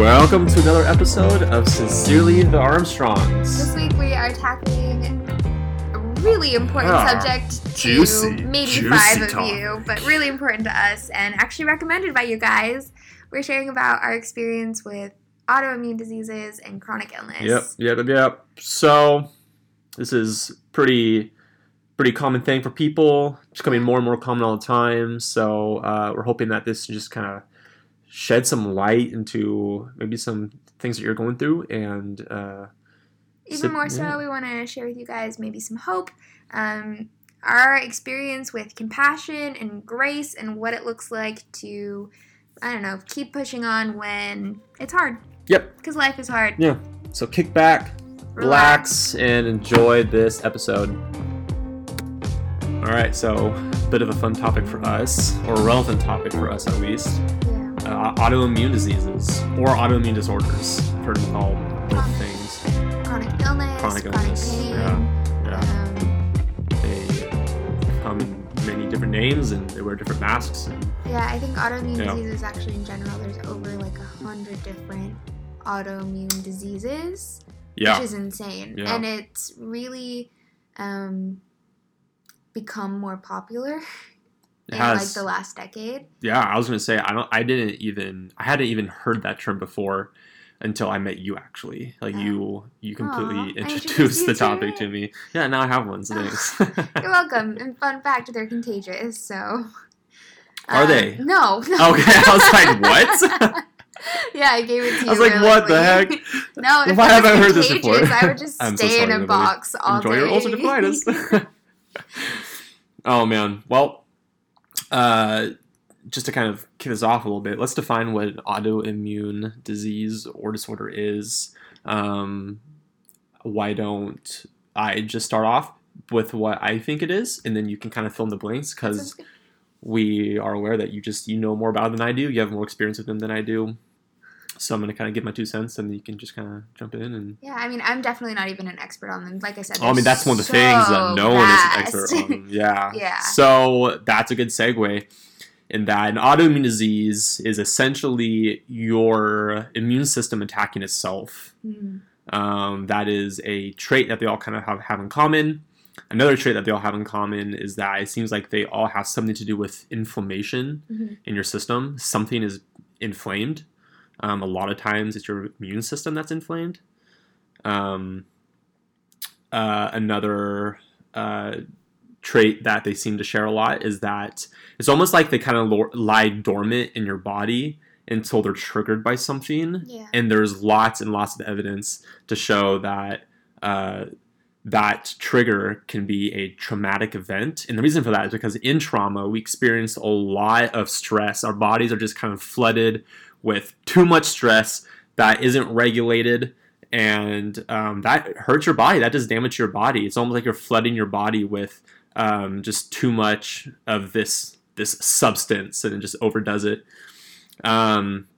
Welcome to another episode of Sincerely the Armstrongs. This week we are tackling a really important Ah, subject juicy, to maybe juicy five of you, but really important to us and actually recommended by you guys. We're sharing about our experience with autoimmune diseases and chronic illness. Yep, yep, yep. So this is pretty pretty common thing for people. It's becoming more and more common all the time. So uh, we're hoping that this just kind of shed some light into maybe some things that you're going through and uh, Even Sit- more so, yeah. we want to share with you guys maybe some hope, um, our experience with compassion and grace, and what it looks like to, I don't know, keep pushing on when it's hard. Yep. Because life is hard. Yeah. So kick back, relax, and enjoy this episode. All right, so a bit of a fun topic for us, or a relevant topic for us at least. Yeah. Uh, autoimmune diseases or autoimmune disorders. I've heard them called both things. Chronic illness, Chronic chronic, illness, pain. yeah, yeah. Um, They come in many different names and they wear different masks. And, yeah, I think autoimmune Yeah. diseases actually in general, there's over like a hundred different autoimmune diseases, yeah, which is insane. Yeah. And it's really um, become more popular in has. like the last decade. yeah, I was gonna say I don't. I didn't even. I hadn't even heard that term before until I met you. Actually, like Oh. you, you completely Aw, I introduced the to topic it. to me. Yeah, now I have one. So thanks. You're welcome. And fun fact, they're contagious. So. Are Um, they? No. okay, I was like, what? yeah, I gave it to you. I was like, really what the heck? No, if Why it haven't I heard this before? I would just I'm so stay in a box all Enjoy day. your ulcerative colitis. oh man. Well, uh, just to kind of kick this off a little bit, let's define what an autoimmune disease or disorder is. Um, why don't I just start off with what I think it is, and then you can kind of fill in the blanks because we are aware that you just you know more about it than I do. You have more experience with them than I do. So I'm gonna kind of give my two cents, and you can just kind of jump in and Yeah, I mean, I'm definitely not even an expert on them. Like I said, Oh, I mean, that's one of the so things that no one is an expert on. Yeah. Yeah. So that's a good segue in that an autoimmune disease is essentially your immune system attacking itself. Mhm. Um, that is a trait that they all kind of have, have in common. Another trait that they all have in common is that it seems like they all have something to do with inflammation Mhm. in your system. Something is inflamed. Um, a lot of times it's your immune system that's inflamed. Um, uh, another uh, trait that they seem to share a lot is that it's almost like they kind of lo- lie dormant in your body until they're triggered by something. Yeah. And there's lots and lots of evidence to show that uh, that trigger can be a traumatic event. And the reason for that is because in trauma, we experience a lot of stress. Our bodies are just kind of flooded with too much stress that isn't regulated. And um, that hurts your body. That does damage your body. It's almost like you're flooding your body with um, just too much of this this substance, and it just overdoes it. Um,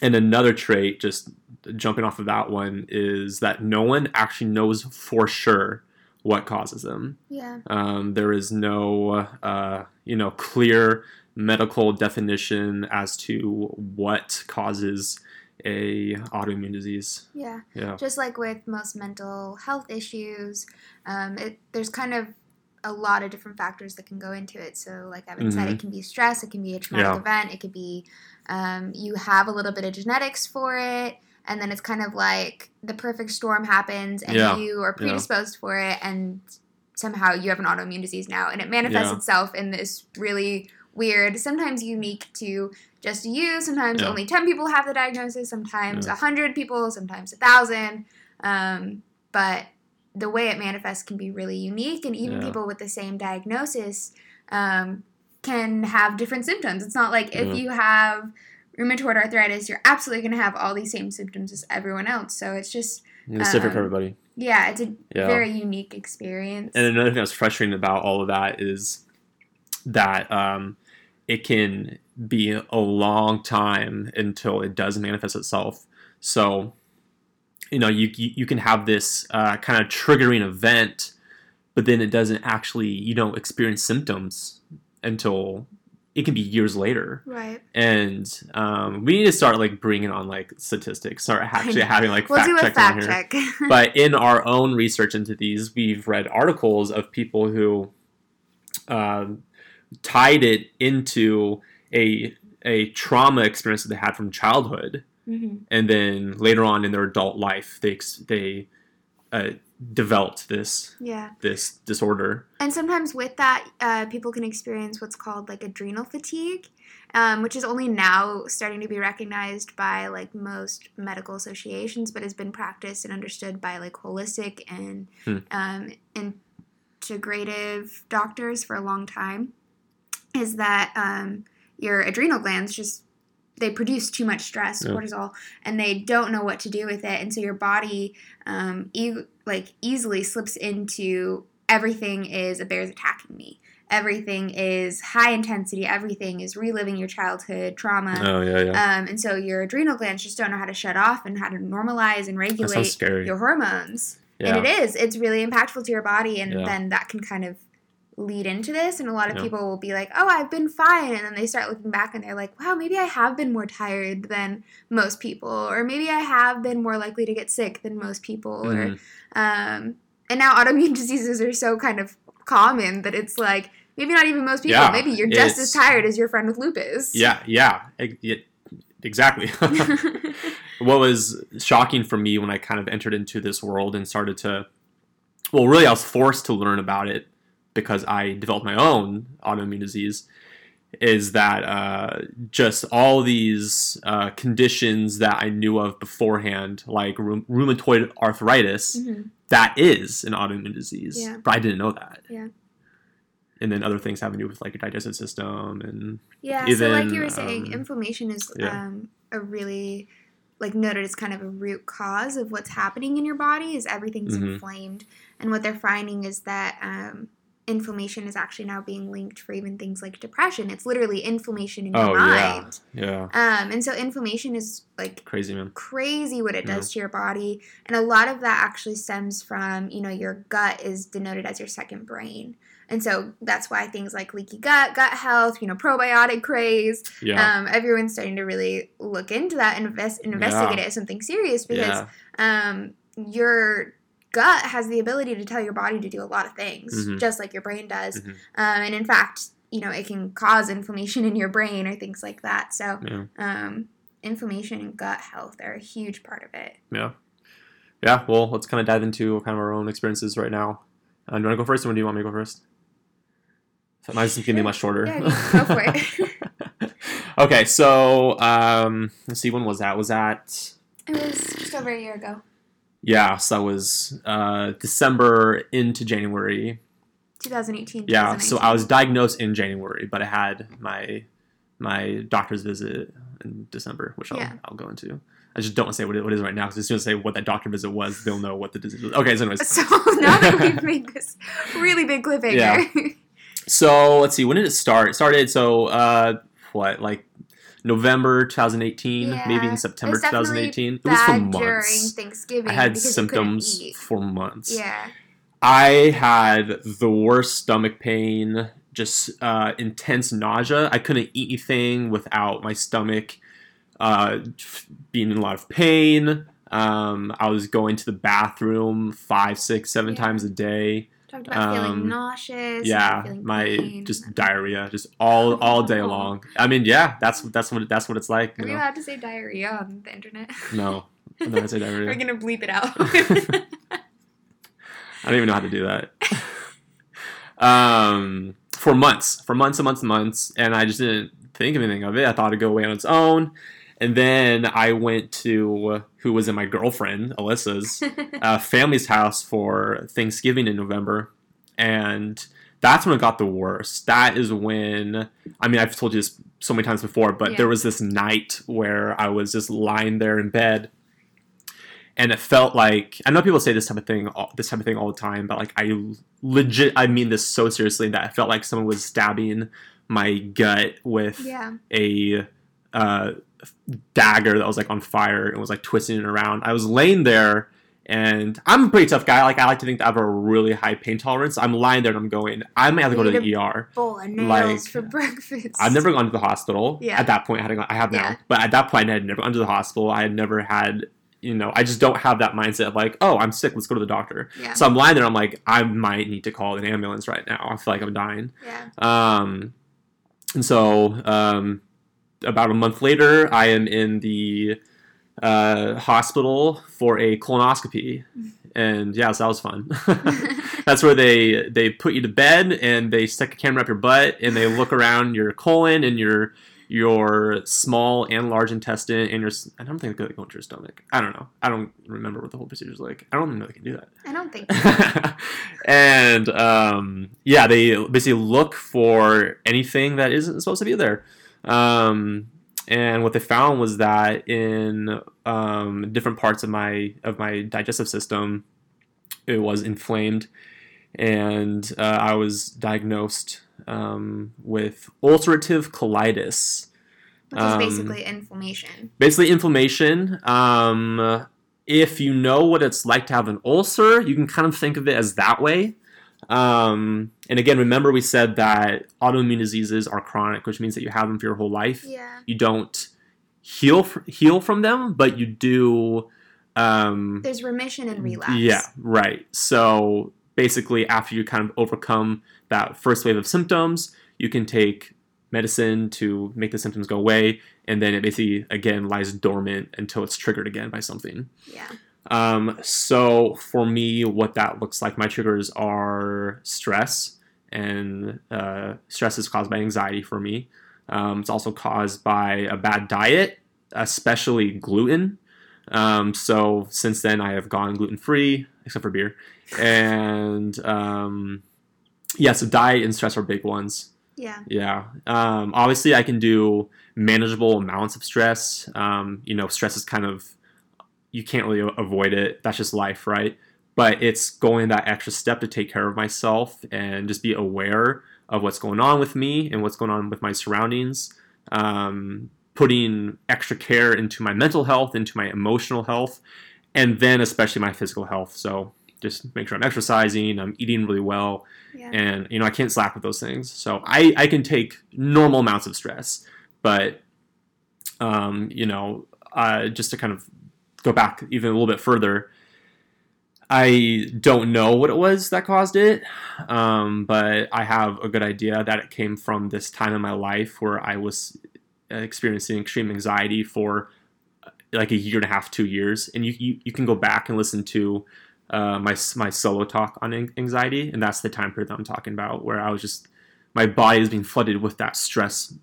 and another trait, just jumping off of that one, is that no one actually knows for sure what causes them. Yeah. Um, there is no, uh, you know, clear medical definition as to what causes a autoimmune disease. Yeah. Yeah. Just like with most mental health issues, um, it, there's kind of a lot of different factors that can go into it. So, like Evan said, Mhm. it can be stress, it can be a traumatic Yeah. event, it could be um, you have a little bit of genetics for it, and then it's kind of like the perfect storm happens and Yeah. you are Yeah. predisposed for it, and somehow you have an autoimmune disease now, and it manifests Yeah. itself in this really weird, sometimes unique to just you. Sometimes Yeah. only 10 people have the diagnosis, sometimes a Yeah. 100 people, sometimes a 1,000. Um, but the way it manifests can be really unique, and even Yeah. people with the same diagnosis um, can have different symptoms. It's not like if you have rheumatoid arthritis, you're absolutely going to have all these same symptoms as everyone else. So it's just, It's different for Um, everybody. yeah, it's a very unique experience. And another thing that's frustrating about all of that is that um, it can be a long time until it does manifest itself. So, you know, you you, you can have this uh, kind of triggering event, but then it doesn't actually you don't experience symptoms until it can be years later Right. and um, we need to start like bringing on like statistics start actually having like We'll fact do a fact here check. but in our own research into these, we've read articles of people who um, tied it into a a trauma experience that they had from childhood, hmm and then later on in their adult life, they they uh, developed this Yeah. this disorder. And sometimes with that, uh, people can experience what's called like adrenal fatigue, um, which is only now starting to be recognized by like most medical associations, but has been practiced and understood by like holistic and Hmm. um, integrative doctors for a long time. Is that um, your adrenal glands just they produce too much stress, Yeah. cortisol, and they don't know what to do with it, and so your body um, e- like easily slips into everything is a bear's attacking me. Everything is high intensity. Everything is reliving your childhood trauma. Oh yeah, yeah. Um, and so your adrenal glands just don't know how to shut off and how to normalize and regulate your hormones. yeah. And it is. It's really impactful to your body. And Yeah. then that can kind of lead into this. And a lot of Yeah. people will be like, oh, I've been fine. And then they start looking back and they're like, wow, maybe I have been more tired than most people. Or maybe I have been more likely to get sick than most people. Or Mhm. um, and now autoimmune diseases are so kind of common that it's like maybe not even most people. Yeah, maybe you're just as tired as your friend with lupus. Yeah, yeah, yeah, exactly. what was shocking for me when I kind of entered into this world and started to, well, really, I was forced to learn about it because I developed my own autoimmune disease. Is that uh, just all these uh, conditions that I knew of beforehand, like rheum- rheumatoid arthritis, Mhm. that is an autoimmune disease, Yeah. but I didn't know that. Yeah. And then other things having to do with like your digestive system and Yeah, so like you were saying, um, inflammation is yeah. um, a really like noted as kind of a root cause of what's happening in your body is everything's Mhm. inflamed, and what they're finding is that um, inflammation is actually now being linked for even things like depression. It's literally inflammation in your Oh, yeah. mind, yeah, um, and so inflammation is like crazy man. crazy what it does to your body and a lot of that actually stems from you know your gut is denoted as your second brain and so that's why things like leaky gut gut health you know probiotic craze Yeah, um, everyone's starting to really look into that and invest investigate Yeah. it as something serious because yeah, um, your gut has the ability to tell your body to do a lot of things Mhm. just like your brain does Mhm. um, and in fact you know it can cause inflammation in your brain or things like that so yeah, um, inflammation and gut health are a huge part of it. yeah, yeah. Well, let's kind of dive into kind of our own experiences right now. Uh, do you want to go first, or do you want me to go first? So mine's gonna be much shorter. Yeah, go for it. okay, so um, let's see. When was that? Was that? It was just over a year ago, Yeah, so that was uh, December into January. 2018. Yeah, so I was diagnosed in January, but I had my my doctor's visit in December, which I'll, Yeah. I'll go into. I just don't want to say what it, what it is right now because as soon as I say what that doctor visit was, they'll know what the disease was. Okay, so anyways, So now that we've made this really big cliffhanger, Yeah. so let's see, when did it start? It started so uh, what like November 2018, maybe in September it was definitely 2018. It was for bad during months. Thanksgiving. I had because you couldn't symptoms for months. Yeah, I had the worst stomach pain, just uh, intense nausea. I couldn't eat anything without my stomach uh, being in a lot of pain. Um, I was going to the bathroom five, six, seven Yeah. times a day. Talked about feeling Um, nauseous. Yeah, feeling my pain. just diarrhea, just all all day Oh. long. I mean, yeah, that's that's what that's what it's like. Are You know? allowed to say diarrhea on the internet? No, I'm not say diarrhea. We're gonna bleep it out. I don't even know how to do that. um, for months, for months and months and months, and I just didn't think of anything of it. I thought it'd go away on its own. And then I went to who was in my girlfriend Alyssa's uh, family's house for Thanksgiving in November, and that's when it got the worst. That is when I mean I've told you this so many times before, but Yeah. there was this night where I was just lying there in bed, and it felt like I know people say this type of thing, all, this type of thing all the time, but like I legit I mean this so seriously that I felt like someone was stabbing my gut with yeah. a uh, dagger that was like on fire and was like twisting it around. I was laying there And I'm a pretty tough guy. Like I like to think that I have a really high pain tolerance. I'm lying there and I'm going. I might have to go to the ER. Bowl of nails Like, for breakfast. I've never gone to the hospital. Yeah. At that point, I, had gone, I have now. Yeah. But at that point, I had never gone to the hospital. I had never had, you know, I just don't have that mindset of like, oh, I'm sick. Let's go to the doctor. Yeah. So I'm lying there. I'm like, I might need to call an ambulance right now. I feel like I'm dying. yeah. Um, and so um, about a month later, I am in the uh, hospital for a colonoscopy, and yeah, so that was fun. That's where they they put you to bed and they stick a camera up your butt and they look around your colon and your your small and large intestine and your I don't think they go into your stomach. I don't know. I don't remember what the whole procedure is like. I don't even know they can do that. I don't think. and um, yeah, they basically look for anything that isn't supposed to be there. Um, and what they found was that in um, different parts of my of my digestive system, it was inflamed, and uh, I was diagnosed um, with ulcerative colitis Which is Um, basically inflammation. basically inflammation. Um, if you know what it's like to have an ulcer, you can kind of think of it as that way. Um, and again, remember we said that autoimmune diseases are chronic, which means that you have them for your whole life. Yeah. You don't heal heal from them, but you do. Um, There's remission and relapse. yeah, right. So basically, after you kind of overcome that first wave of symptoms, you can take medicine to make the symptoms go away, and then it basically again lies dormant until it's triggered again by something. Yeah. Um, so for me, what that looks like, my triggers are stress, and uh, stress is caused by anxiety for me. Um, it's also caused by a bad diet, especially gluten. Um, so since then, I have gone gluten free, except for beer. And um, yeah, so diet and stress are big ones. Yeah. Yeah. Um, obviously, I can do manageable amounts of stress. Um, you know, stress is kind of, you can't really avoid it. That's just life, right? But it's going that extra step to take care of myself and just be aware of what's going on with me and what's going on with my surroundings. Um, putting extra care into my mental health, into my emotional health, and then especially my physical health. So just make sure I'm exercising, I'm eating really well, Yeah. and you know I can't slack with those things. So I I can take normal amounts of stress, but um, you know uh, just to kind of go back even a little bit further. I don't know what it was that caused it, um, but I have a good idea that it came from this time in my life where I was experiencing extreme anxiety for uh, like a year and a half, two years. And you, you, you can go back and listen to uh, my my solo talk on anxiety, and that's the time period that I'm talking about, where I was just my body is being flooded with that stress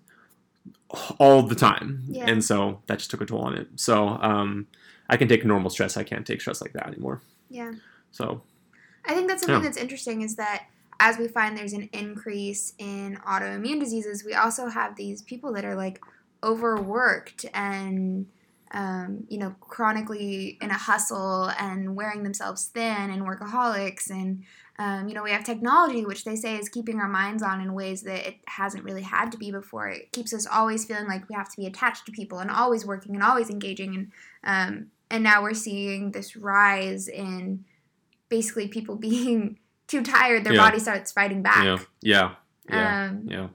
all the time, Yeah. and so that just took a toll on it. So um, I can take normal stress, I can't take stress like that anymore. Yeah. So I think that's something Yeah. that's interesting is that as we find there's an increase in autoimmune diseases, we also have these people that are like overworked and um, you know chronically in a hustle and wearing themselves thin and workaholics and um, you know we have technology which they say is keeping our minds on in ways that it hasn't really had to be before it keeps us always feeling like we have to be attached to people and always working and always engaging and um, and now we're seeing this rise in basically people being too tired their Yeah. body starts fighting back yeah, yeah, yeah, um, yeah,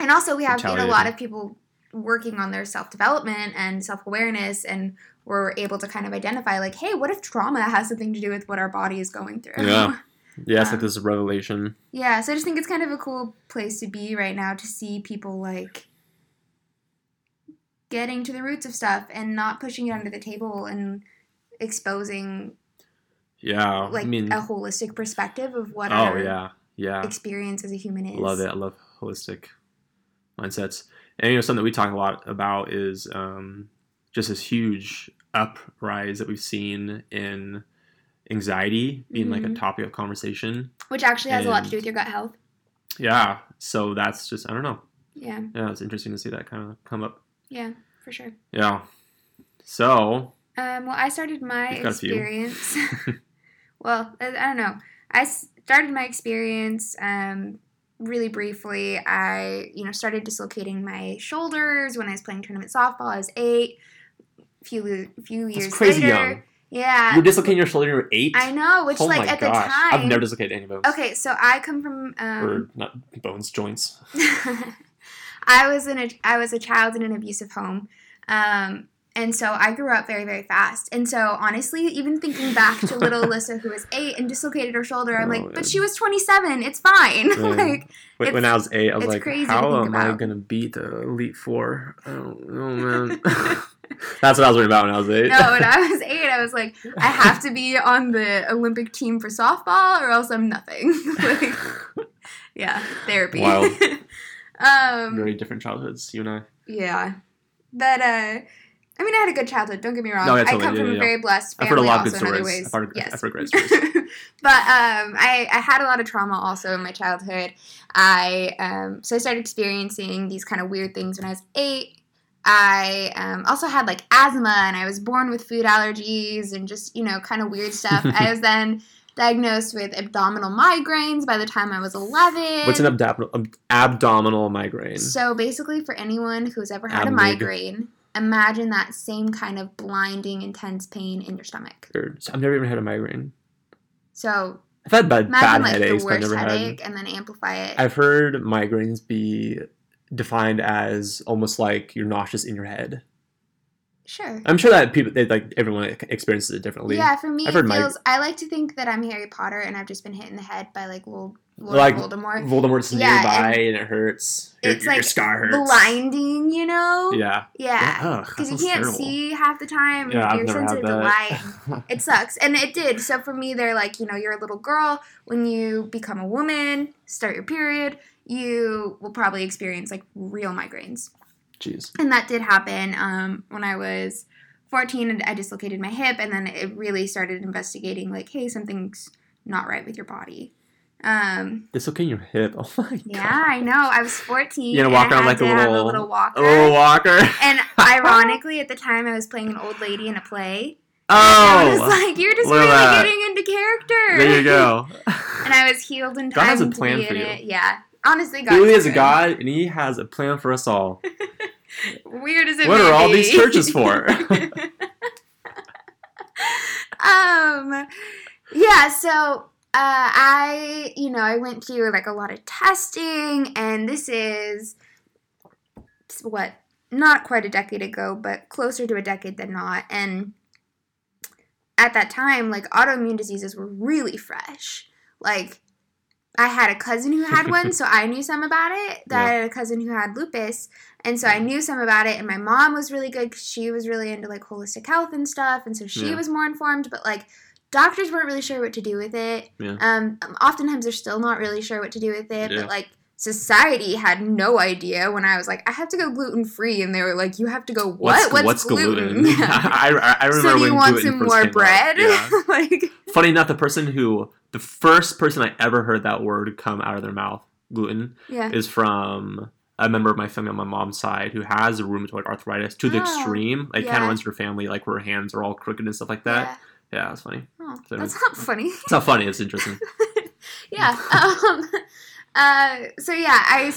and also we have you know, a lot of people working on their self-development and self-awareness and we're able to kind of identify like hey what if trauma has something to do with what our body is going through Yeah. yeah. It's Um, like this revelation. yeah so i just think it's kind of a cool place to be right now to see people like getting to the roots of stuff and not pushing it under the table and exposing Yeah, like I mean, a holistic perspective of what oh our yeah, yeah. experience as a human is Love it. I love holistic mindsets. And you know, something that we talk a lot about is um, just this huge uprise that we've seen in anxiety being like a Mhm. topic of conversation. which actually has a lot to do with your gut health Yeah. So that's just I don't know. yeah Yeah, it's interesting to see that kind of come up. Yeah for sure Yeah. So Um, well, I started my You've got a few. experience. well, I, I don't know. I started my experience um, really briefly. I, you know, started dislocating my shoulders when I was playing tournament softball. I was eight. A few, few years crazy later, young. Yeah. You were dislocating your shoulder were eight. I know, which oh like at the time. I've never dislocated any bones. Okay, so I come from. Um, Or not bones, joints. I was in a I was a child in an abusive home, um, and so I grew up very very fast. And so honestly, even thinking back to little Alyssa who was eight and dislocated her shoulder, I'm Oh, like, but she was 27. It's fine. Yeah. like When, when I was eight, I was like, crazy how am I gonna beat the Elite Four? I don't know, man. That's what I was worried about when I was eight. no, when I was eight, I was like, I have to be on the Olympic team for softball, or else I'm nothing. like, yeah, therapy. Wild. Um, Very different childhoods, you and I. Yeah. But uh I mean I had a good childhood, don't get me wrong. No, yeah, I come yeah, from yeah, a very blessed I've family heard a lot of also good in other stories. I've heard, yes. I've heard great stories. but um I, I had a lot of trauma also in my childhood. I um so I started experiencing these kind of weird things when I was eight. I um, also had like asthma and I was born with food allergies and just, you know, kind of weird stuff. I was then diagnosed with abdominal migraines by the time I was 11. What's an abdominal ab- abdominal migraine? So basically, for anyone who's ever had a migraine, imagine that same kind of blinding, intense pain in your stomach. So I've never even had a migraine. So I've had bad, imagine bad like headaches, the but I've worst never headache had. and then amplify it. I've heard migraines be defined as almost like you're nauseous in your head. Sure. I'm sure that people, they, like everyone experiences it differently. Yeah, for me, I've heard mig- feels. I like to think that I'm Harry Potter and I've just been hit in the head by like Lord, Like, Voldemort. Voldemort's Yeah, nearby and, it hurts. Your, it's your like scar hurts. Blinding, you know? Yeah. Yeah. Because you can't terrible. see half the time. Yeah, I've you're never had sensitive to light. It sucks. And it did. So for me, they're like, you know, you're a little girl. When you become a woman, start your period, you will probably experience like real migraines. Jeez. And that did happen um, when I was 14 and I dislocated my hip. And then it really started investigating like, hey, something's not right with your body. Um, Dislocating your hip. Oh my yeah, god. I know. I was 14. You gotta walk around like a to have little- little walker. A little walker. and ironically, at the time, I was playing an old lady in a play. And I was Oh. like, you're just really that. getting into character. there you go. and I was healed in God time has a plan for you. it. Yeah, honestly, God. He really is a God, and He has a plan for us all. Weird as it What are all be. these churches for? um, yeah. So uh, I, you know, I went through like a lot of testing, and this is what not quite a decade ago, but closer to a decade than not, and. At that time, like autoimmune diseases were really fresh. Like I had a cousin who had one, so I knew some about it. That I had a cousin who had lupus, and so I knew some about it. And my mom was really good because she was really into like holistic health and stuff, and so she Yeah. was more informed. But like doctors weren't really sure what to do with it. Yeah. Um, oftentimes they're still not really sure what to do with it. Yeah. But like society had no idea when I was like, I have to go gluten free, and they were like, you have to go what? What's, gluten? Yeah. I, I, I remember so do when you want some more bread? Yeah. like Funny enough, the person who the first person I ever heard that word come out of their mouth, gluten, yeah. is from a member of my family on my mom's side who has rheumatoid arthritis to the Oh, extreme. Like kind of runs her family, like where her hands are all crooked and stuff like that. Yeah. Yeah, it's funny. Oh, So that's not funny. It's not funny. It's interesting. yeah. Um, uh, so yeah, I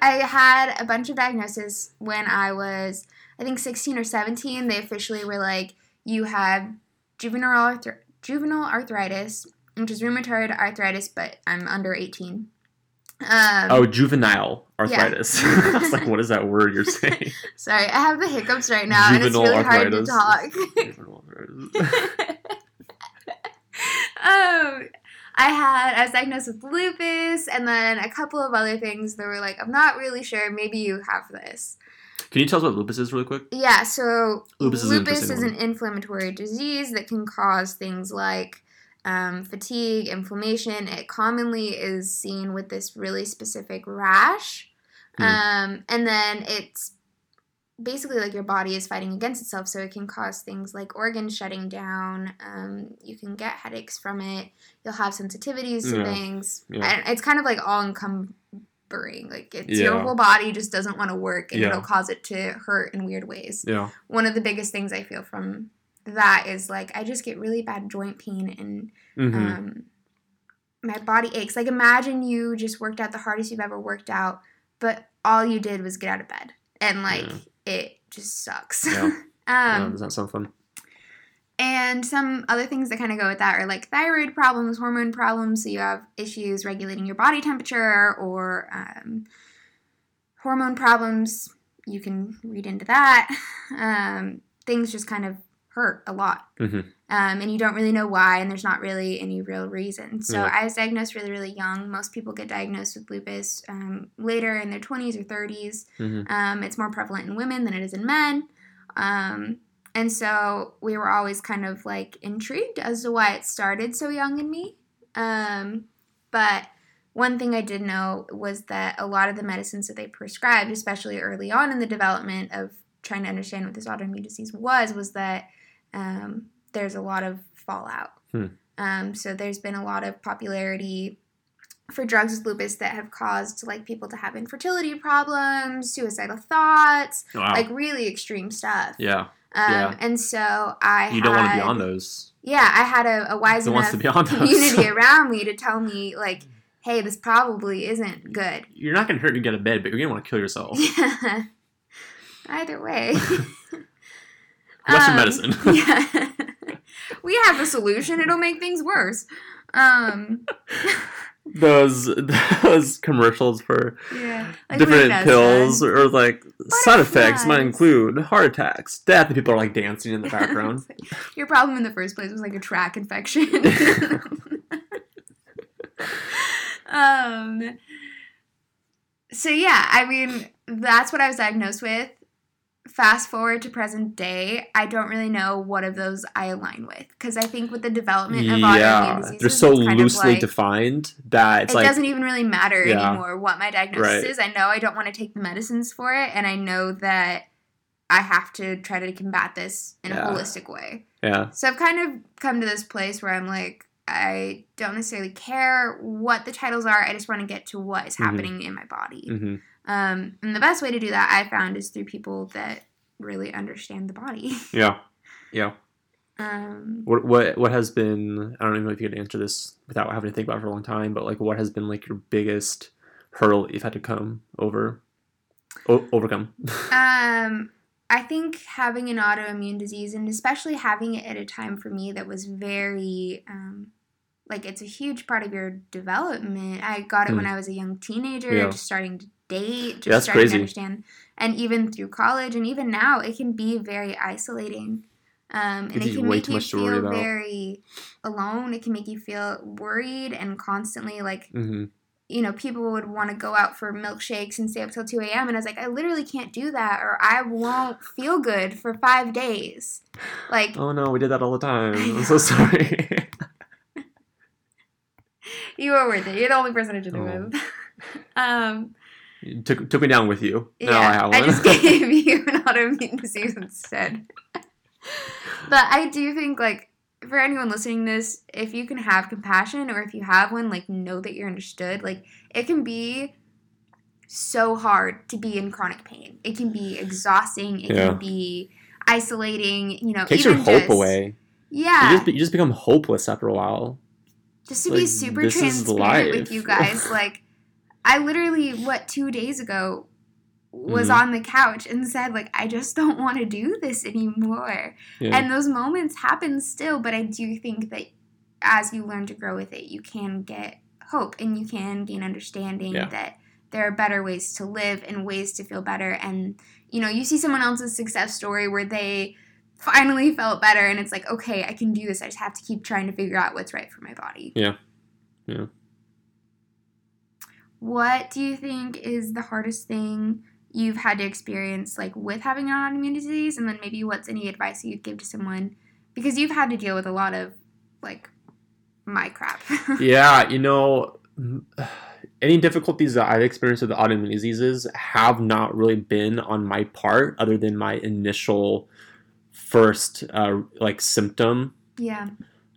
I had a bunch of diagnoses when I was, I think, 16 or 17. They officially were like, you have juvenile, arthri- juvenile arthritis, which is rheumatoid arthritis, but I'm under 18. Um, oh, juvenile arthritis. I was like, what is that word you're saying? Sorry, I have the hiccups right now, Juvenile and it's really arthritis. hard to talk. Um, I had I was diagnosed with lupus, and then a couple of other things that were like, I'm not really sure. Maybe you have this. Can you tell us what lupus is really quick? Yeah. So Lupus is an lupus interesting is an inflammatory disease that can cause things like um, fatigue, inflammation. It commonly is seen with this really specific rash, Hmm. um, and then it's basically like your body is fighting against itself so it can cause things like organs shutting down um, you can get headaches from it you'll have sensitivities to Yeah. things Yeah. and it's kind of like all encumbering like it's your whole body just doesn't want to work and Yeah. it'll cause it to hurt in weird ways Yeah. one of the biggest things i feel from that is like i just get really bad joint pain and hmm um, my body aches. Like imagine you just worked out the hardest you've ever worked out, but all you did was get out of bed, and like Yeah. it just sucks. Yeah. yeah, um, does that sound fun? and some other things that kind of go with that are like thyroid problems, hormone problems. So you have issues regulating your body temperature or um, hormone problems. You can read into that. Um, things just kind of hurt a lot. hmm Um, and you don't really know why, and there's not really any real reason. So Yeah. I was diagnosed really, really young. Most people get diagnosed with lupus um, later in their 20s or 30s. hmm Um, it's more prevalent in women than it is in men. Um, and so we were always kind of like intrigued as to why it started so young in me. Um, but one thing I did know was that a lot of the medicines that they prescribed, especially early on in the development of trying to understand what this autoimmune disease was, was that um, there's a lot of fallout. Hmm. Um, so there's been a lot of popularity for drugs with lupus that have caused like people to have infertility problems, suicidal thoughts, Wow. like really extreme stuff. yeah. Um, yeah. And so I You don't want to be on those. Yeah, I had a, a wise enough to be on community around me to tell me like, hey, this probably isn't good. You're not going to hurt you get a bed, but you're going to want to kill yourself. Either way. Western Um, medicine. yeah. we have a solution. It'll make things worse. Um, those those commercials for yeah. Like different pills or like side effects might include heart attacks, death, and people are like dancing in the background. Your problem in the first place was like a tract infection. um. So yeah, I mean that's what I was diagnosed with. Fast forward to present day, I don't really know what of those I align with because I think with the development of autoimmune yeah, diseases, they're so it's kind of loosely like- defined that it's it like doesn't even really matter Yeah. anymore what my diagnosis Right. is. I know I don't want to take the medicines for it, and I know that I have to try to combat this in Yeah. a holistic way. yeah, So I've kind of come to this place where I'm like, I don't necessarily care what the titles are. I just want to get to what is Mhm. happening in my body. hmm Um, and the best way to do that I found is through people that really understand the body. yeah, yeah. Um, What what what has been? I don't even know if you could answer this without having to think about it for a long time. But like, what has been like your biggest hurdle you've had to come over, o- overcome? Um, I think having an autoimmune disease, and especially having it at a time for me that was very, um, like it's a huge part of your development. I got it when Mm. I was a young teenager, Yeah. just starting to date, just Yeah, that's crazy. to understand, and even through college, and even now, it can be very isolating. Um, and Gives it can make you much to worry feel very alone. It can make you feel worried and constantly like hmm you know, people would want to go out for milkshakes and stay up till 2 a.m. And I was like, I literally can't do that or I won't feel good for five days. Like, Oh no, we did that all the time. I'm so sorry. you were worth it. You're the only person I did it Oh. with. um, You took took me down with you. yeah, Now I. I just gave you an autoimmune disease instead. but I do think, like, for anyone listening to this, if you can have compassion or if you have one, like, know that you're understood. Like, it can be so hard to be in chronic pain. It can be exhausting. It Yeah. can be isolating. You know, takes your hope just- away. Yeah, You just you just become hopeless after a while. just to like, be super transparent with you guys. like, I literally, what two days ago, was Mhm. on the couch and said like I just don't want to do this anymore. Yeah. And those moments happen still, but I do think that as you learn to grow with it, you can get hope and you can gain understanding Yeah. that there are better ways to live and ways to feel better and you know, you see someone else's success story where they finally felt better and it's like, okay, I can do this. I just have to keep trying to figure out what's right for my body. Yeah. Yeah. What do you think is the hardest thing you've had to experience like with having an autoimmune disease and then maybe what's any advice you'd give to someone because you've had to deal with a lot of like my crap. yeah, you know, any difficulties that I've experienced with the autoimmune diseases have not really been on my part, other than my initial first uh, like symptom. yeah.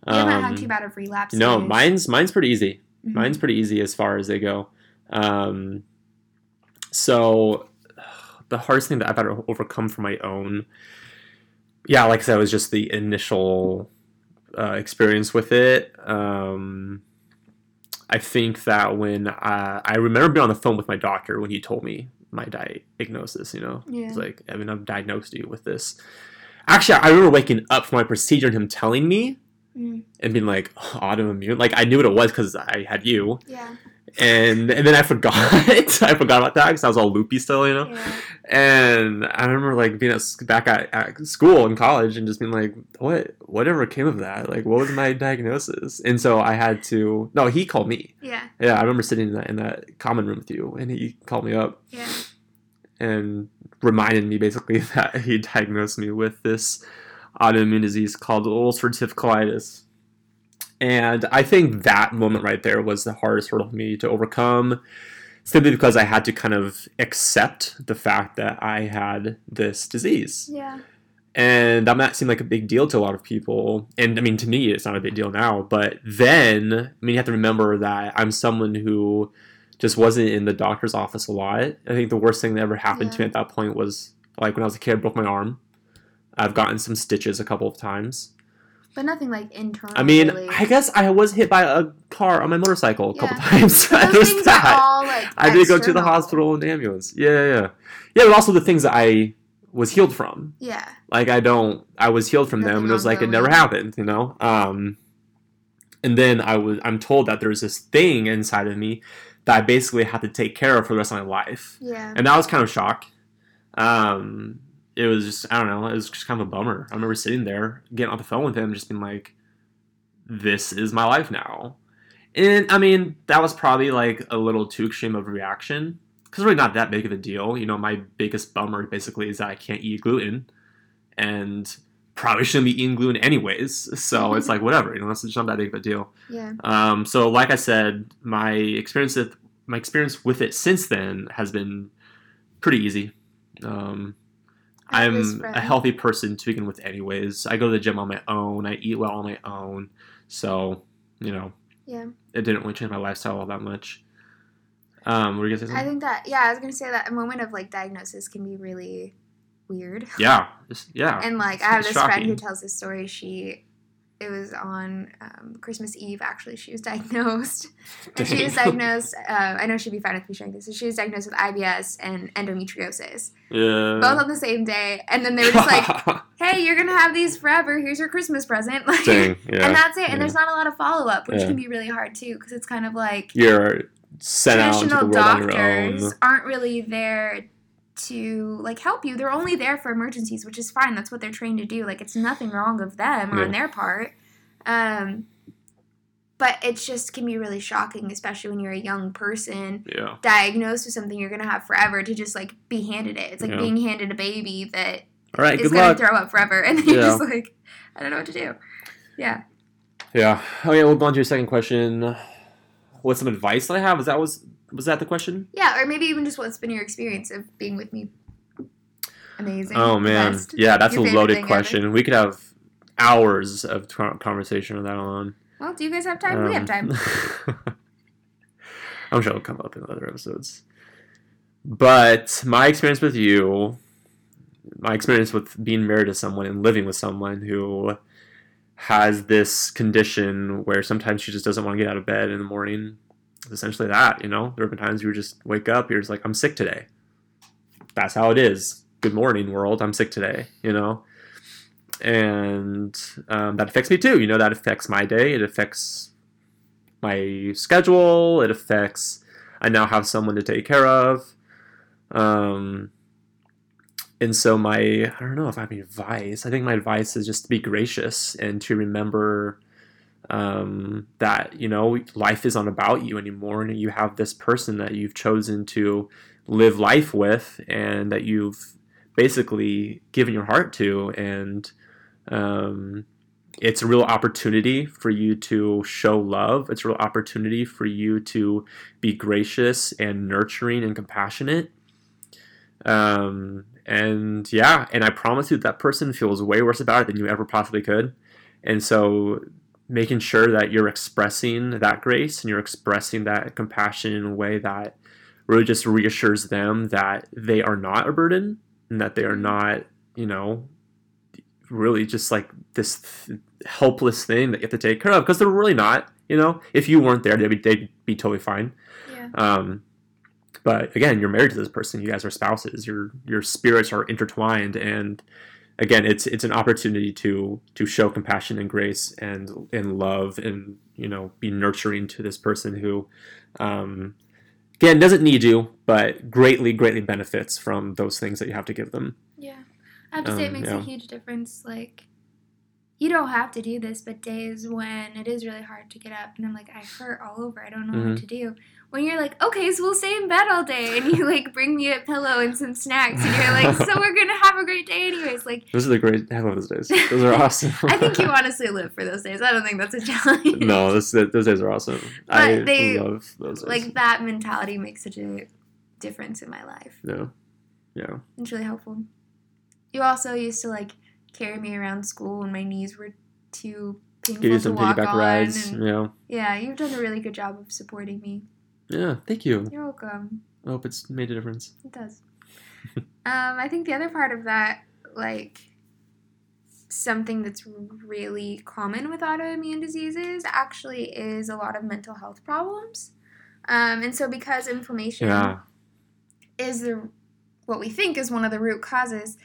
You haven't had Um, too bad of relapse. No, mine's mine's pretty easy. Mhm. Mine's pretty easy as far as they go. Um, so the hardest thing that I've had to overcome for my own, yeah, like I said, was just the initial uh, experience with it. Um, I think that when uh, I remember being on the phone with my doctor when he told me my diagnosis, you know, Yeah. it's like, Evan, I've diagnosed you with this. actually, I remember waking up from my procedure and him telling me Mm. and being like "Oh, autoimmune. Like I knew what it was because I had you, Yeah. And and then I forgot. I forgot about that because I was all loopy still, you know. Yeah. And I remember like being at, back at, at school in college and just being like, what, whatever came of that? Like, what was my diagnosis? And so I had to. No, he called me. Yeah. Yeah, I remember sitting in that in that common room with you, and he called me up Yeah. and reminded me basically that he diagnosed me with this autoimmune disease called ulcerative colitis. And I think that moment right there was the hardest hurdle for me to overcome, simply because I had to kind of accept the fact that I had this disease. Yeah. And that might seem like a big deal to a lot of people. And I mean, to me, it's not a big deal now. But then, I mean, you have to remember that I'm someone who just wasn't in the doctor's office a lot. I think the worst thing that ever happened to me at that point was like when I was a kid, I broke my arm. I've gotten some stitches a couple of times. But nothing like internal. I mean, really. I guess I was hit by a car on my motorcycle a couple times. But those things that. are all like. I did go to the hospital in the ambulance. Yeah, yeah, yeah. Yeah, but also the things that I was healed from Yeah. like I don't I was healed from them and it was like it never happened, you know? Um and then I was I'm told that there's this thing inside of me that I basically have to take care of for the rest of my life. Yeah. And that was kind of shock. Um it was just I don't know, it was just kind of a bummer. I remember sitting there, getting off the phone with him, just being like, This is my life now. And I mean, that was probably like a little too extreme of a reaction. Because really not that big of a deal. You know, my biggest bummer basically is that I can't eat gluten. And probably shouldn't be eating gluten anyways. So it's like whatever, you know, it's just not that big of a deal. Yeah. Um, so like I said, my experience with my experience with it since then has been pretty easy. Um, I have this I'm a healthy person to begin with, anyways. I go to the gym on my own. I eat well on my own. So you know, Yeah. it didn't really change my lifestyle all that much. Um, what were you gonna say? I think that yeah, I was gonna say that a moment of like diagnosis can be really weird. yeah, yeah. And like It's- I have this friend who tells this story. She, it was on um, Christmas Eve. Actually, she was diagnosed. She was diagnosed. Uh, I know she'd be fine with me sharing this. So she was diagnosed with IBS and endometriosis, yeah. both on the same day. And then they were just like, "Hey, you're gonna have these forever. Here's your Christmas present." Like, Dang, yeah. and that's it. And yeah. there's not a lot of follow up, which Yeah. can be really hard too, because it's kind of like You're sent out into the traditional world on your doctors own. aren't really there to like help you. They're only there for emergencies, which is fine. That's what they're trained to do. Like it's nothing wrong of them on their part. Um, but it's just can be really shocking, especially when you're a young person Yeah. diagnosed with something you're gonna have forever to just like be handed it. It's like Yeah. being handed a baby that All right. is gonna luck. throw up forever, and then you're just like, I don't know what to do. Yeah. Yeah. Oh yeah. We'll go on to your second question. What's some advice that I have? Is that was was that the question? Yeah, or maybe even just what's been your experience of being with me. Amazing. Oh man. best. Yeah, that's Your a loaded thing ever. question. We could have hours of conversation on that alone. Well, do you guys have time? we have time. Um, I'm sure it'll come up in other episodes. But my experience with you, my experience with being married to someone and living with someone who has this condition where sometimes she just doesn't want to get out of bed in the morning. Essentially that, you know? There have been times you just wake up, you're just like, I'm sick today. That's how it is. Good morning, world. I'm sick today, you know? And um, that affects me too. You know, that affects my day. It affects my schedule. It affects, I now have someone to take care of. Um, and so my, I don't know if I have any advice. I think my advice is just to be gracious and to remember um, that, you know, life isn't about you anymore. And you have this person that you've chosen to live life with and that you've basically given your heart to. And um, it's a real opportunity for you to show love. It's a real opportunity for you to be gracious and nurturing and compassionate. Um, and yeah, and I promise you that person feels way worse about it than you ever possibly could. And so making sure that you're expressing that grace and you're expressing that compassion in a way that really just reassures them that they are not a burden and that they are not, you know, really just like this th- helpless thing that you have to take care of because they're really not. You know, if you weren't there, they'd be, they'd be totally fine. Yeah. Um, but again, you're married to this person. You guys are spouses. Your your spirits are intertwined, and again, it's it's an opportunity to to show compassion and grace and and love and you know be nurturing to this person who, um, again, doesn't need you, but greatly greatly benefits from those things that you have to give them. Yeah, I have to say it Um, makes yeah. a huge difference. Like, you don't have to do this, but days when it is really hard to get up and I'm like, I hurt all over, I don't know Mhm. what to do. When you're like, okay, so we'll stay in bed all day, and you like bring me a pillow and some snacks, and you're like, so we're gonna have a great day anyways. Like, Those are the great. I love those days. Those are awesome. I think you honestly live for those days. I don't think that's a challenge. no, those those days are awesome. I they- love those days. like that mentality makes such a difference in my life. yeah, yeah. It's really helpful. You also used to like carry me around school when my knees were too painful Give you to some walk piggyback on. rides. and- Yeah, yeah, you've done a really good job of supporting me. Yeah. Thank you. You're welcome. I hope it's made a difference. It does. um, I think the other part of that, like something that's really common with autoimmune diseases, actually is a lot of mental health problems. Um, and so because inflammation Yeah, is the what we think is one of the root causes,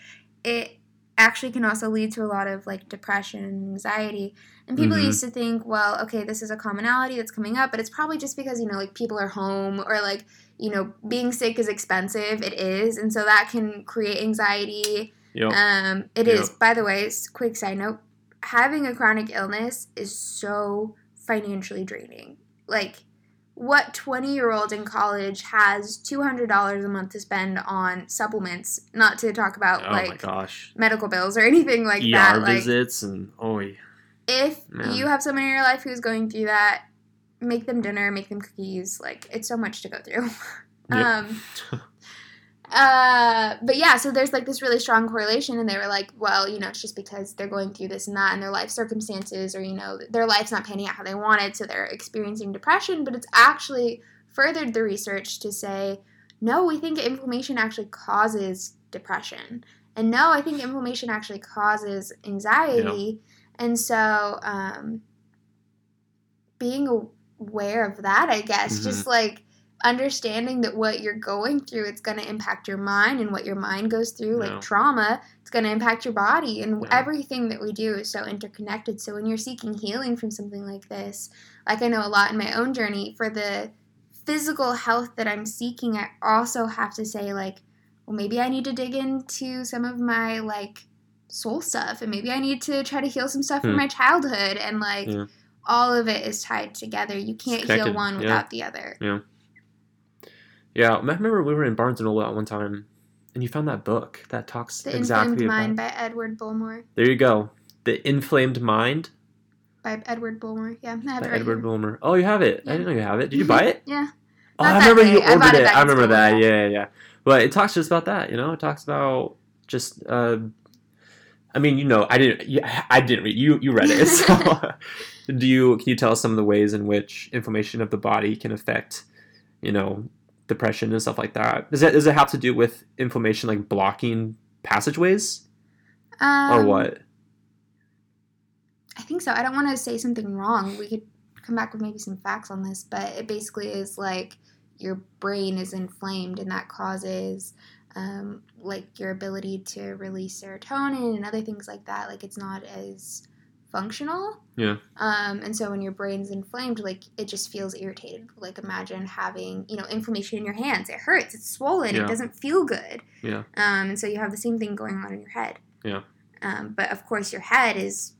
it actually can also lead to a lot of like depression and anxiety. And people Mhm. used to think, well, okay, this is a commonality that's coming up, but it's probably just because you know like people are home or like you know being sick is expensive. It is, and so that can create anxiety. yep. Um, it is. Yep. By the way, quick side note: having a chronic illness is so financially draining. Like, what twenty-year-old in college has two hundred dollars a month to spend on supplements? Not to talk about oh like gosh. medical bills or anything like ER that. Like, visits and oh yeah. if Man. you have someone in your life who's going through that, make them dinner, make them cookies. Like, it's so much to go through. Yep. um, uh, but yeah, so there's like this really strong correlation, and they were like, well, you know, it's just because they're going through this and that, and their life circumstances, or you know, their life's not panning out how they wanted, so they're experiencing depression. But it's actually furthered the research to say, no, we think inflammation actually causes depression, and no, I think inflammation actually causes anxiety, and so um, being aware of that, I guess, Mhm. just like understanding that what you're going through it's going to impact your mind and what your mind goes through like trauma it's going to impact your body and everything that we do is so interconnected so when you're seeking healing from something like this like i know a lot in my own journey for the physical health that i'm seeking i also have to say like well maybe i need to dig into some of my like soul stuff and maybe i need to try to heal some stuff from Hmm. my childhood and like Yeah. all of it is tied together you can't heal one yeah. without the other yeah. I remember we were in Barnes and Noble at one time, and you found that book that talks The exactly Inflamed about. Mind by Edward Bullmore. There you go. The inflamed mind By Edward Bullmore. Yeah, I have by it right Edward here. Bullmore. Oh, you have it. I didn't know you have it. Did you buy it? Yeah. Oh, I remember you day. I ordered it it. I remember that. yeah. Yeah, yeah, yeah. But it talks just about that. You know, it talks about just. Uh, I mean, you know, I didn't. Yeah, I didn't read. You you read it. So, do you? Can you tell us some of the ways in which inflammation of the body can affect, you know, depression and stuff like that? Does that does it have to do with inflammation like blocking passageways Um, or what? I think so. I don't want to say something wrong. We could come back with maybe some facts on this, but it basically is like your brain is inflamed and that causes um, like your ability to release serotonin and other things like that. Like it's not as functional. Yeah. Um, and so when your brain's inflamed, like it just feels irritated. Like imagine having you know inflammation in your hands. It hurts. It's swollen. Yeah. It doesn't feel good. Yeah. Um, and so you have the same thing going on in your head. Yeah. Um, but of course, your head is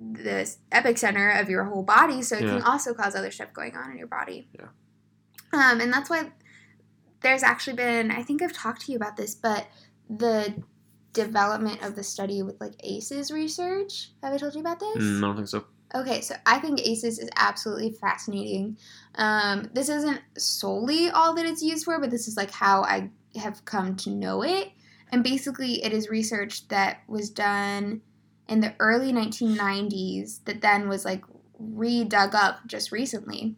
the epicenter of your whole body, so it can also cause other stuff going on in your body. Yeah. Um, and that's why there's actually been, I think I've talked to you about this, but the development of the study with like ACEs research. Have I told you about this? Mm, I don't think so. Okay, so I think ACEs is absolutely fascinating. Um, this isn't solely all that it's used for, but this is like how I have come to know it. And basically, it is research that was done in the early 1990s that then was like re-dug up just recently.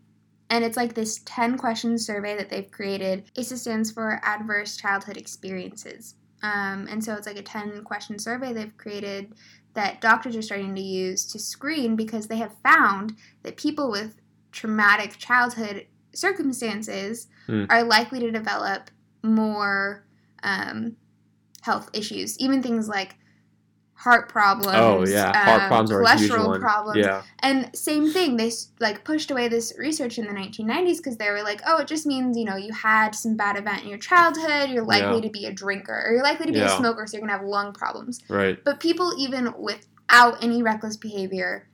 And it's like this 10 question survey that they've created. ACEs stands for Adverse Childhood Experiences. Um, and so it's like a 10 question survey they've created that doctors are starting to use to screen because they have found that people with traumatic childhood circumstances Hmm. are likely to develop more um, health issues, even things like heart problems. Oh yeah, heart um, problems are a huge cholesterol one. problems. Yeah, And same thing, they like pushed away this research in the 1990s because they were like, oh, it just means you know you had some bad event in your childhood, you're likely Yeah. to be a drinker, or you're likely to be a smoker, so you're gonna have lung problems. right. But people, even without any reckless behavior,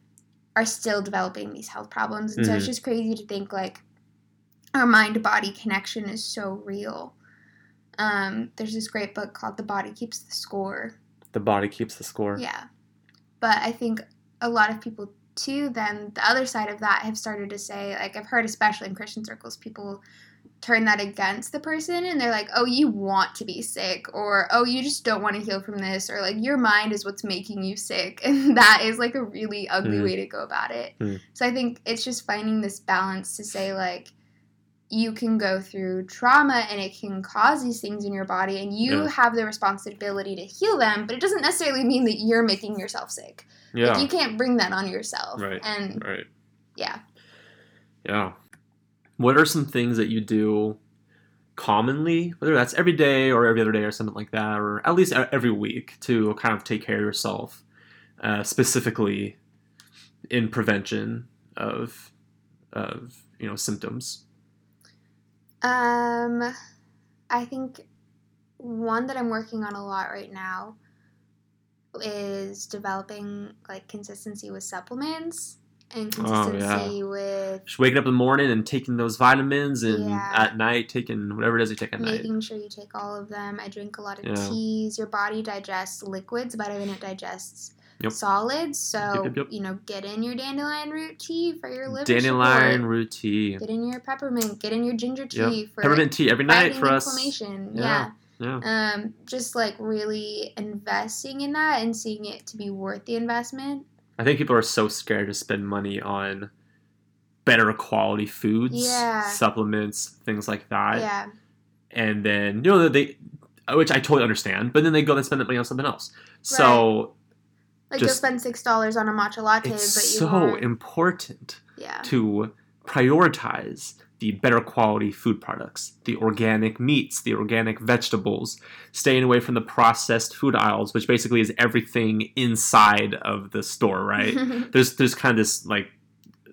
are still developing these health problems, and so it's Mhm. just crazy to think like our mind-body connection is so real. Um, there's this great book called "The Body Keeps the Score." The body keeps the score. Yeah. But I think a lot of people too then the other side of that have started to say like I've heard especially in Christian circles people turn that against the person and they're like, "Oh, you want to be sick," or "Oh, you just don't want to heal from this," or like your mind is what's making you sick, and that is like a really ugly Mhm. way to go about it. Mhm. So I think it's just finding this balance to say like you can go through trauma and it can cause these things in your body and you Yeah. have the responsibility to heal them but it doesn't necessarily mean that you're making yourself sick Yeah. like you can't bring that on yourself Right. and right. yeah Yeah. What are some things that you do commonly, whether that's every day or every other day or something like that, or at least every week to kind of take care of yourself, uh, specifically in prevention of, of you know symptoms? Um i think one that i'm working on a lot right now is developing like consistency with supplements and Oh, consistency with Just waking up in the morning and taking those vitamins, and Yeah. at night taking whatever it is you take at night. making sure you take all of them. I drink a lot of Yeah. teas. Your body digests liquids better than it digests Yep. solids. So Yep, yep, you know, get in your dandelion root tea for your liver Dandelion support. root tea, Get in your peppermint. Get in your ginger tea for peppermint tea every night for us. inflammation. Yeah. Yeah. Yeah. Um, just like really investing in that and seeing it to be worth the investment. I think people are so scared to spend money on better quality foods, Yeah. supplements, things like that. yeah. And then, you know, they, which I totally understand, but then they go and spend that money on something else. So Like Just- you'll spend six dollars on a matcha latte, it's but you so important yeah. to prioritize the better quality food products, the organic meats, the organic vegetables, staying away from the processed food aisles, which basically is everything inside of the store, right? there's there's kind of this like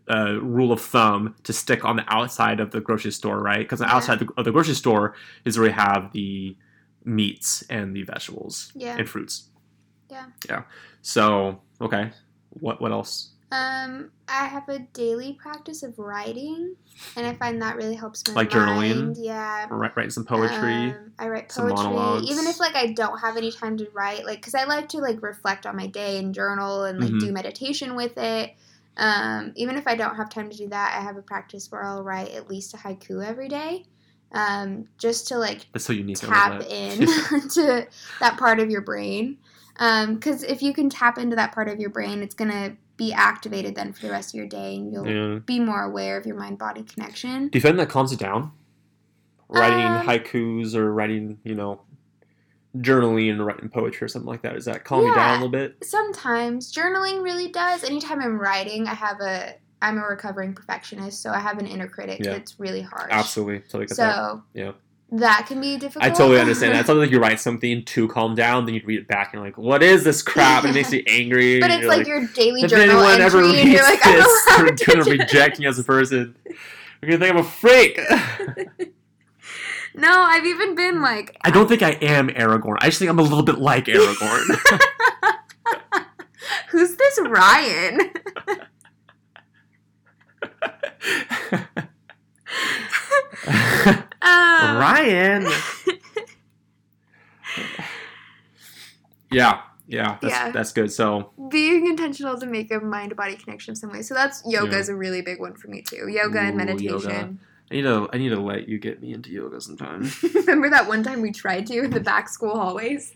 uh, rule of thumb to stick on the outside of the grocery store, right? Because the Yeah. outside of the grocery store is where we have the meats and the vegetables Yeah. and fruits. Yeah. Yeah. So okay, what what else? Um, I have a daily practice of writing, and I find that really helps my Like journaling? mind. Yeah. Write, write some poetry. Um, I write some poetry, even if like I don't have any time to write, like because I like to like reflect on my day and journal and like Mhm. do meditation with it. Um, even if I don't have time to do that, I have a practice where I'll write at least a haiku every day, um, just to like That's so unique. Tap in to that part of your brain. Because if you can tap into that part of your brain, it's gonna be activated then for the rest of your day, and you'll Yeah. be more aware of your mind-body connection. Do you find that calms it down? Writing Um, haikus or writing, you know, journaling and writing poetry or something like that. Does that calm you down a little bit? Sometimes journaling really does. Anytime I'm writing, I have a I'm a recovering perfectionist, so I have an inner critic Yeah. that's really harsh. Absolutely. Totally get that. So Yeah. That can be difficult. I totally understand that. It's something like you write something to calm down, then you read it back and you're like, what is this crap? And it makes you angry. but it's you're like, your daily if journal anyone ever reads and you're like, this, they're to gonna do reject me as a person. They're gonna think I'm a freak. No, I've even been like, I don't think I am Aragorn. I just think I'm a little bit like Aragorn. who's this Ryan? Um, Ryan. yeah, yeah, that's Yeah. that's good. So being intentional to make a mind body connection some way. So that's yoga Yeah. is a really big one for me too. Yoga and Ooh, meditation. I need to I need to let you get me into yoga sometime. Remember that one time we tried to in the back school hallways?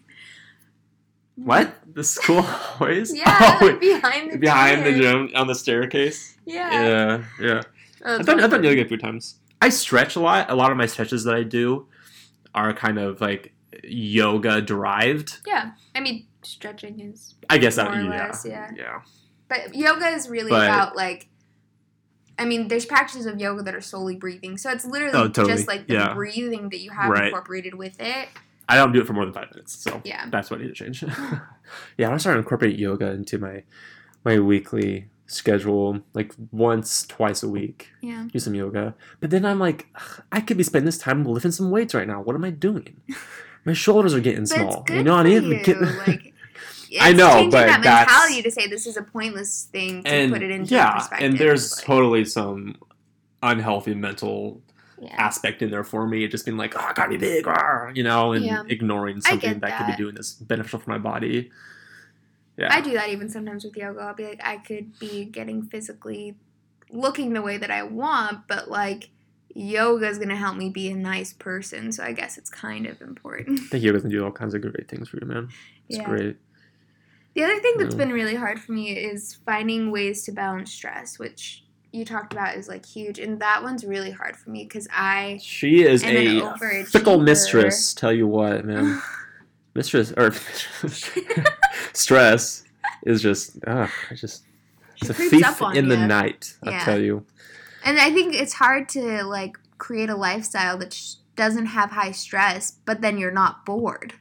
what? The school hallways? Yeah, Oh, like behind the behind the gym on the staircase. Yeah. Yeah, yeah. Oh, I've done, I've done yoga a few times. I stretch a lot. A lot of my stretches that I do are kind of like yoga derived. Yeah. I mean, stretching is, I guess that yeah, less, yeah. yeah. but yoga is really But- about like. I mean, there's practices of yoga that are solely breathing, so it's literally Oh, totally. just like the Yeah. breathing that you have Right. incorporated with it. I don't do it for more than five minutes. So Yeah. that's what I need to change. yeah, I want to start incorporating yoga into my my weekly schedule, like once, twice a week. Yeah. Do some yoga. But then I'm like, I could be spending this time lifting some weights right now. What am I doing? My shoulders are getting small. you know, I need to get like, I know, but that that's- mentality to say this is a pointless thing to and put it into yeah, perspective. and there's like, totally some unhealthy mental yeah. aspect in there for me. It just being like, oh, I gotta be big, ah," you know, and Yeah. ignoring something get that, could be doing this beneficial for my body. Yeah. I do that even sometimes with yoga. I'll be like, I could be getting physically looking the way that I want, but like yoga is gonna help me be a nice person. So I guess it's kind of important. I think yoga can do all kinds of great things for you, man. It's Yeah. great. The other thing that's Yeah. been really hard for me is finding ways to balance stress, which you talked about is like huge, and that one's really hard for me because I She is a fickle mistress. Tell you what, man. Mistress or stress is just, ah, I just. It's a thief in the ya. night. I tell you. And I think it's hard to like create a lifestyle that sh- doesn't have high stress, but then you're not bored.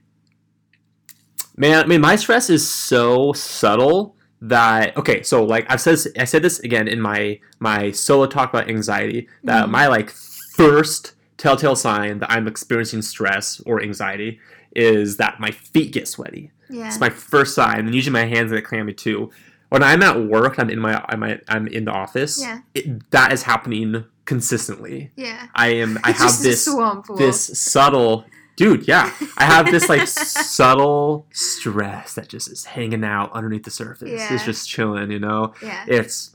Man, I mean, my stress is so subtle that okay. So like I've said, I said this again in my my solo talk about anxiety. That Mhm. my like first telltale sign that I'm experiencing stress or anxiety is that my feet get sweaty. Yeah. It's my first sign, and usually my hands get clammy too. When I'm at work, I'm in my I'm, at, I'm in the office. Yeah. It, that is happening consistently. yeah. I am. I have this this subtle dude yeah i have this like subtle stress that just is hanging out underneath the surface Yeah. it's just chilling you know yeah. it's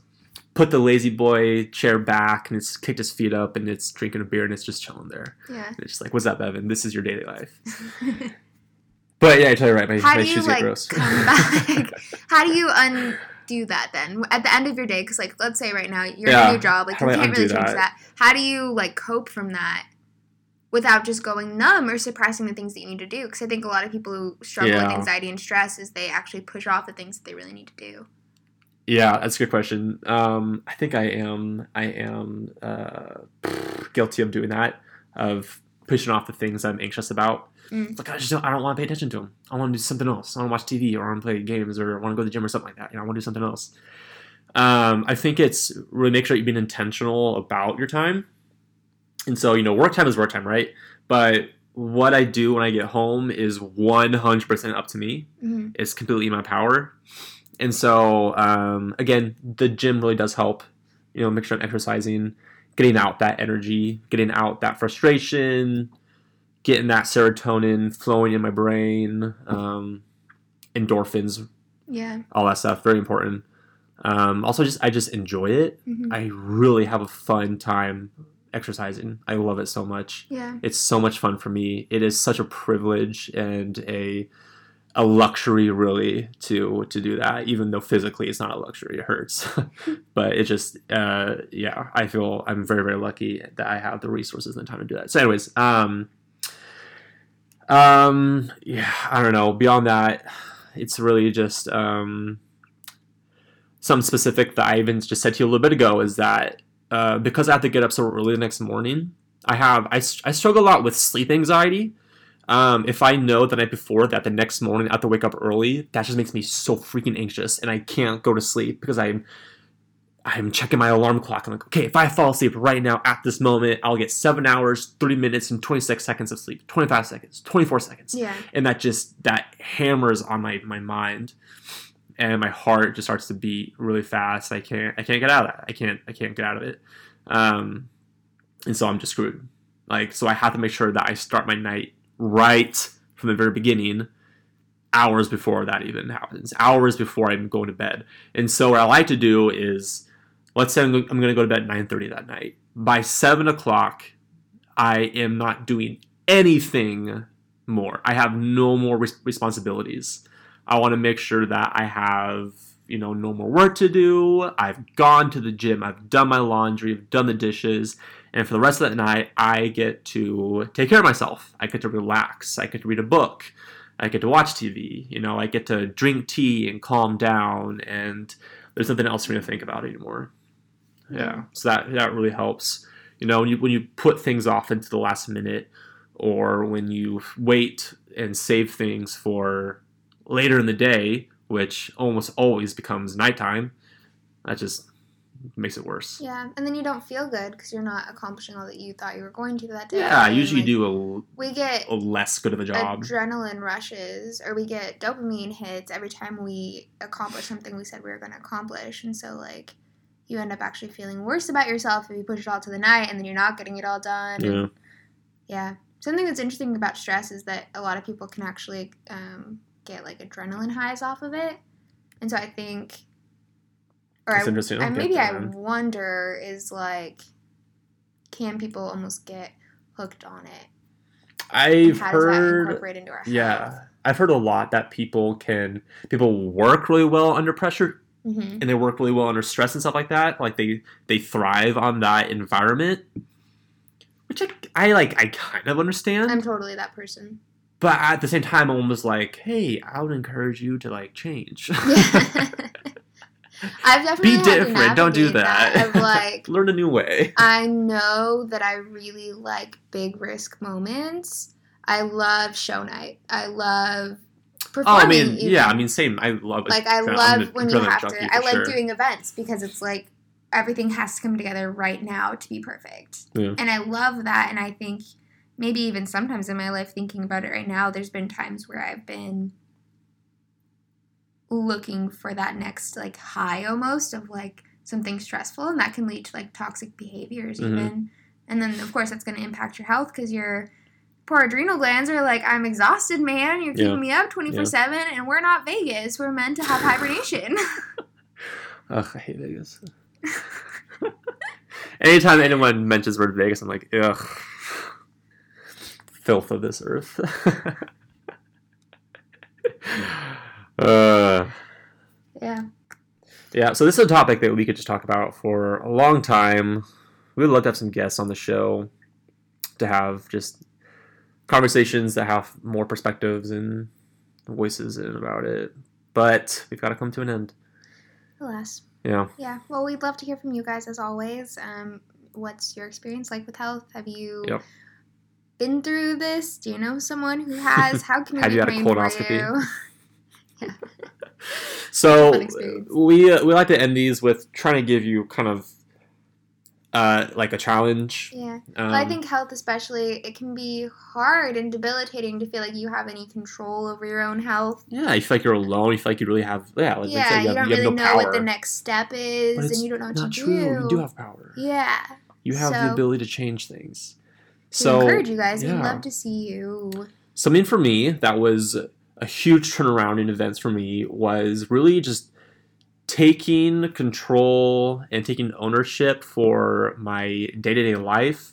put the lazy boy chair back and it's kicked his feet up and it's drinking a beer and it's just chilling there Yeah. and it's just like what's up evan this is your daily life but yeah i tell you right my, How my do you shoes like gross come back? How do you undo that then at the end of your day? Because like, let's say right now you're in Yeah. a new job, like How you can't really undo change that? that. How do you like cope from that? Without just going numb or suppressing the things that you need to do, because I think a lot of people who struggle with anxiety and stress is they actually push off the things that they really need to do. Yeah, that's a good question. Um, I think I am. I am uh, guilty of doing that, of pushing off the things I'm anxious about. Mm. Like I just don't. I don't want to pay attention to them. I want to do something else. I want to watch TV or I want to play games or I want to go to the gym or something like that. You know, I want to do something else. Um, I think it's really make sure you've been intentional about your time. And so you know, work time is work time, right? But what I do when I get home is 100% up to me hmm is completely in my power. And so, um, again, the gym really does help. You know, make sure I'm exercising, getting out that energy, getting out that frustration, getting that serotonin flowing in my brain, um, endorphins, Yeah. all that stuff. Very important. Um, also, just I just enjoy it. hmm I really have a fun time exercising. I love it so much Yeah. it's so much fun for me it is such a privilege and a a luxury really to to do that even though physically it's not a luxury it hurts. But it just uh yeah i feel i'm very very lucky that i have the resources and the time to do that. So anyways um um yeah i don't know. Beyond that it's really just um something specific that i even just said to you a little bit ago is that uh, because I have to get up so early the next morning, I have I, I struggle a lot with sleep anxiety. Um, if I know the night before that the next morning I have to wake up early, that just makes me so freaking anxious, and I can't go to sleep because I'm I'm checking my alarm clock. I'm like, okay, if I fall asleep right now at this moment, I'll get seven hours, thirty minutes, and twenty six seconds of sleep, twenty five seconds, twenty four seconds, Yeah. and that just that hammers on my my mind. And my heart just starts to beat really fast. I can't i can't get out of that. I can't i can't get out of it. Um and so i'm just screwed. Like so i have to make sure that i start my night right from the very beginning hours before that even happens hours before i'm going to bed and so what i like to do is let's say i'm, going to go to bed at 9.30 that night by 7 o'clock i am not doing anything more i have no more res- responsibilities I want to make sure that I have, you know, no more work to do. I've gone to the gym. I've done my laundry. I've done the dishes. And for the rest of that night, I get to take care of myself. I get to relax. I get to read a book. I get to watch TV. You know, I get to drink tea and calm down. And there's nothing else for me to think about anymore. Yeah. So that that really helps. You know, when you when you put things off into the last minute, or when you wait and save things for later in the day, which almost always becomes nighttime, that just makes it worse. Yeah, and then you don't feel good because you're not accomplishing all that you thought you were going to that day. Yeah, I usually like, do a We get a, a less good of a job. adrenaline rushes or we get dopamine hits every time we accomplish something we said we were going to accomplish and so like you end up actually feeling worse about yourself if you push it all to the night and then you're not getting it all done Yeah. and, yeah something that's interesting about stress is that a lot of people can actually um, get like adrenaline highs off of it and so i think or That's I, interesting. I I, don't get maybe i wonder is like can people almost get hooked on it I've how does that heard incorporate into our health? Yeah, I've heard a lot that people can people work really well under pressure hmm and they work really well under stress and stuff like that. Like they they thrive on that environment, which I, I like. I kind of understand, I'm totally that person. but at the same time, I'm almost like, hey, I would encourage you to like change. Yeah. I've definitely Be different. Don't do navigate that. Of like, Learn a new way. I know that I really like big risk moments. I love show night. I love performing. Oh. I mean, even. yeah, I mean, same. I love it. like I love a when you have to. I like sure. doing events because it's like everything has to come together right now to be perfect. Yeah. And I love that. And I think maybe even sometimes in my life, thinking about it right now, there's been times where I've been looking for that next like high almost of like something stressful, and that can lead to like toxic behaviors Mhm. even. And then of course that's going to impact your health because your poor adrenal glands are like, I'm exhausted, man. You're keeping Yeah. me up 24 7, and we're not Vegas. We're meant to have hibernation. Ugh, I hate Vegas. Anytime anyone mentions word Vegas, I'm like, ugh, filth of this earth. uh, yeah. yeah, so this is a topic that we could just talk about for a long time. We would love to have some guests on the show to have just conversations that have more perspectives and voices in about it. But we've got to come to an end. Alas. Yeah. Yeah. Well, we'd love to hear from you guys as always. Um, what's your experience like with health? Have you Yep. been through this? Do you know someone who has? How can we Have you had a colonoscopy? you? So we uh, we like to end these with trying to give you kind of uh, like a challenge. Yeah. Um, Well, I think health, especially, it can be hard and debilitating to feel like you have any control over your own health. yeah, you feel like you're alone. You feel like you really have yeah, like yeah, said, you, have, don't you really no know power. what the next step is, and you don't know what Not to true. do. You do have power. Yeah. You have the ability to change things. So encourage you guys. We'd love to see you. something for me that was a huge turnaround in events for me was really just taking control and taking ownership for my day-to-day life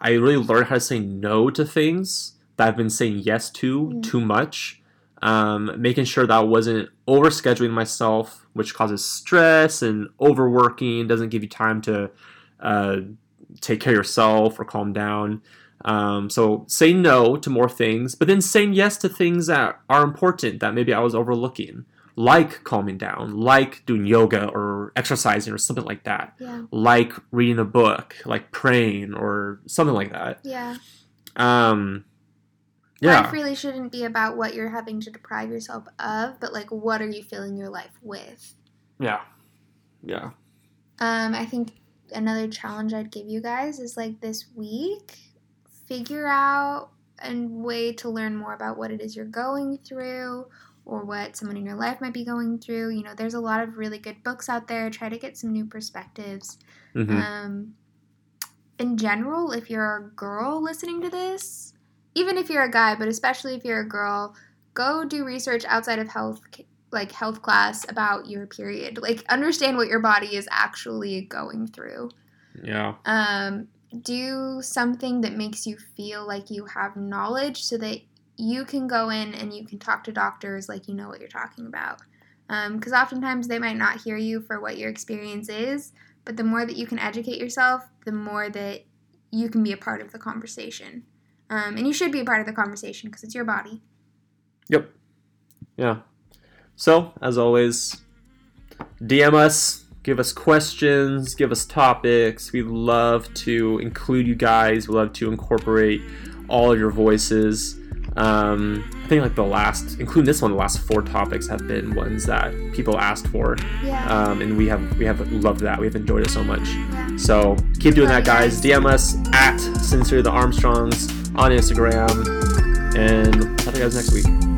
i really learned how to say no to things that i've been saying yes to Mm. too much um, making sure that i wasn't overscheduling myself which causes stress and overworking doesn't give you time to uh, take care of yourself or calm down um, so say no to more things, but then saying yes to things that are important that maybe I was overlooking, like calming down, like doing yoga or exercising or something like that, Yeah. like reading a book, like praying or something like that. Yeah. Um, yeah, Life really shouldn't be about what you're having to deprive yourself of, but like what are you filling your life with? yeah, yeah. Um, I think another challenge I'd give you guys is like this week, figure out a way to learn more about what it is you're going through or what someone in your life might be going through. You know, there's a lot of really good books out there. Try to get some new perspectives. hmm Um, in general, if you're a girl listening to this, even if you're a guy, but especially if you're a girl, go do research outside of health, like health class, about your period. Like, understand what your body is actually going through. yeah, Um, do something that makes you feel like you have knowledge so that you can go in and you can talk to doctors like you know what you're talking about. Because oftentimes they might not hear you for what your experience is, but the more that you can educate yourself, the more that you can be a part of the conversation. Um, and you should be a part of the conversation because it's your body. Yep. Yeah. So, as always, DM us, give us questions, give us topics. We love to include you guys. We love to incorporate all of your voices. Um, I think like the last, including this one, the last four topics have been ones that people asked for, Yeah. um, and we have we have loved that. We've enjoyed it so much. yeah. So keep doing that, guys. DM us at Sincerely the Armstrongs on Instagram, and talk to you guys next week.